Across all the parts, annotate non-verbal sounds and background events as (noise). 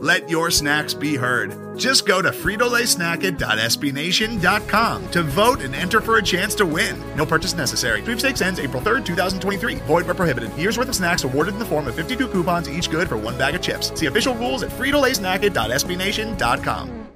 Let your snacks be heard. Just go to fritolaysnacket.sbnation.com to vote and enter for a chance to win. No purchase necessary. Sweepstakes ends April 3rd, 2023. Void where prohibited. Year's worth of snacks awarded in the form of 52 coupons, each good for one bag of chips. See official rules at fritolaysnacket.sbnation.com.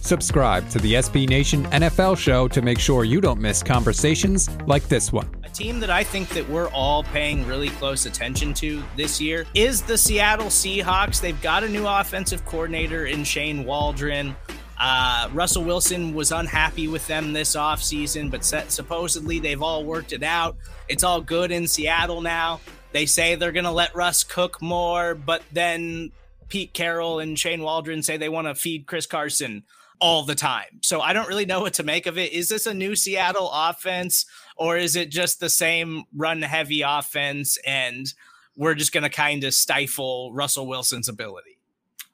Subscribe to the SB Nation NFL show to make sure you don't miss conversations like this one. Team that I think that we're all paying really close attention to this year is the Seattle Seahawks. They've got a new offensive coordinator in Shane Waldron. Uh, Russell Wilson was unhappy with them this offseason, but supposedly they've all worked it out. It's all good in Seattle now. They say they're going to let Russ cook more, but then Pete Carroll and Shane Waldron say they want to feed Chris Carson all the time. So I don't really know what to make of it. Is this a new Seattle offense or is it just the same run heavy offense and we're just going to kind of stifle Russell Wilson's ability?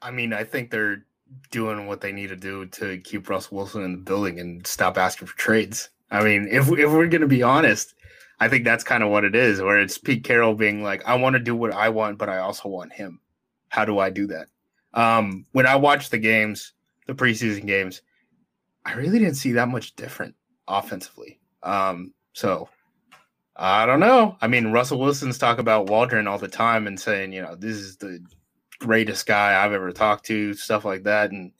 I mean, I think they're doing what they need to do to keep Russell Wilson in the building and stop asking for trades. I mean, if if we're going to be honest, I think that's kind of what it is, where it's Pete Carroll being like, I want to do what I want, but I also want him. How do I do that? Um, when I watch the games, the preseason games, I really didn't see that much different offensively. Um, so I don't know. I mean, Russell Wilson's talk about Waldron all the time and saying, you know, this is the greatest guy I've ever talked to, stuff like that. And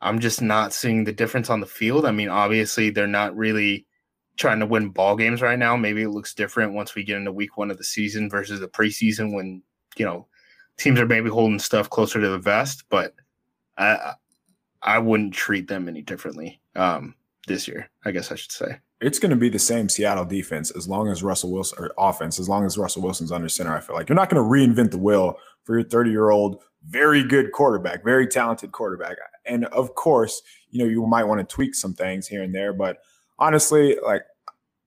I'm just not seeing the difference on the field. I mean, obviously they're not really trying to win ball games right now. Maybe it looks different once we get into week one of the season versus the preseason when, you know, teams are maybe holding stuff closer to the vest, but I I wouldn't treat them any differently um, this year. I guess I should say it's going to be the same Seattle defense as long as Russell Wilson or offense as long as Russell Wilson's under center. I feel like you're not going to reinvent the wheel for your 30 year old very good quarterback, very talented quarterback. And of course, you know you might want to tweak some things here and there, but honestly, like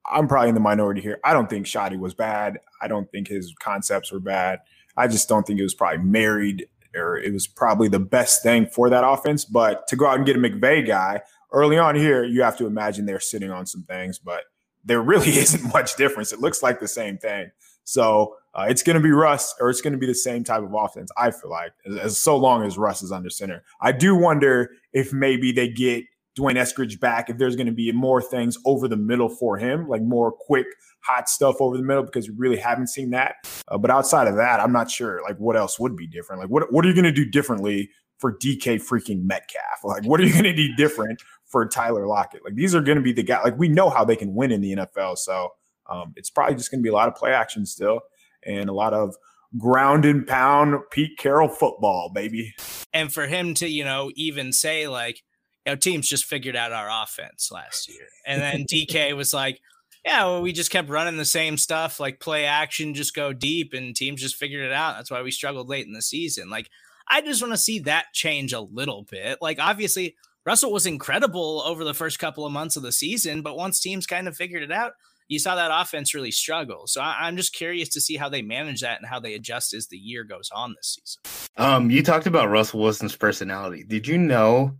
I'm probably in the minority here. I don't think Schotty was bad. I don't think his concepts were bad. I just don't think it was probably married or it was probably the best thing for that offense. But to go out and get a McVay guy early on here, you have to imagine they're sitting on some things, but there really (laughs) isn't much difference. It looks like the same thing. So uh, it's going to be Russ, or it's going to be the same type of offense. I feel like, as, as so long as Russ is under center. I do wonder if maybe they get D'Wayne Eskridge back, if there's going to be more things over the middle for him, like more quick hot stuff over the middle because we really haven't seen that. Uh, but outside of that, I'm not sure like what else would be different. Like what what are you going to do differently for DK freaking Metcalf? Like what are you going to do different for Tyler Lockett? Like these are going to be the guy. Like we know how they can win in the NFL, so um, it's probably just going to be a lot of play action still and a lot of ground and pound Pete Carroll football, baby. And for him to you know even say like. You know, teams just figured out our offense last year. And then DK (laughs) was like, yeah, well, we just kept running the same stuff, like play action, just go deep, and teams just figured it out. That's why we struggled late in the season. Like, I just want to see that change a little bit. Like, obviously, Russell was incredible over the first couple of months of the season, but once teams kind of figured it out, you saw that offense really struggle. So I, am just curious to see how they manage that and how they adjust as the year goes on this season. Um, you talked about Russell Wilson's personality. Did you know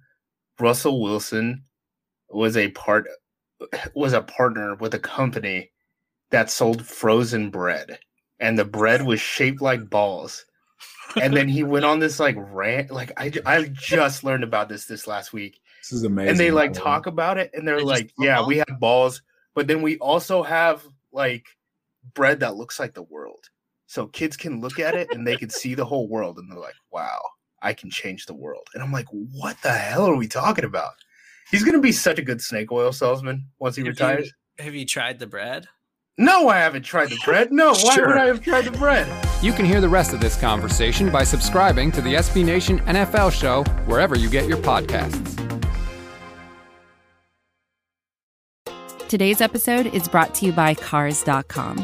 Russell Wilson was a part was a partner with a company that sold frozen bread, and the bread was shaped like balls. And then he went on this like rant. Like I, I just learned about this this last week. This is amazing. And they like talk about it, and they're they like, "Yeah, we have balls, but then we also have like bread that looks like the world, so kids can look at it and they can see the whole world, and they're like, wow." I can change the world. And I'm like, what the hell are we talking about? He's gonna be such a good snake oil salesman once he have retires. You, have you tried the bread? No, I haven't tried the bread. No, why sure. would I have tried the bread? You can hear the rest of this conversation by subscribing to the SB Nation NFL show wherever you get your podcasts. Today's episode is brought to you by Cars.com.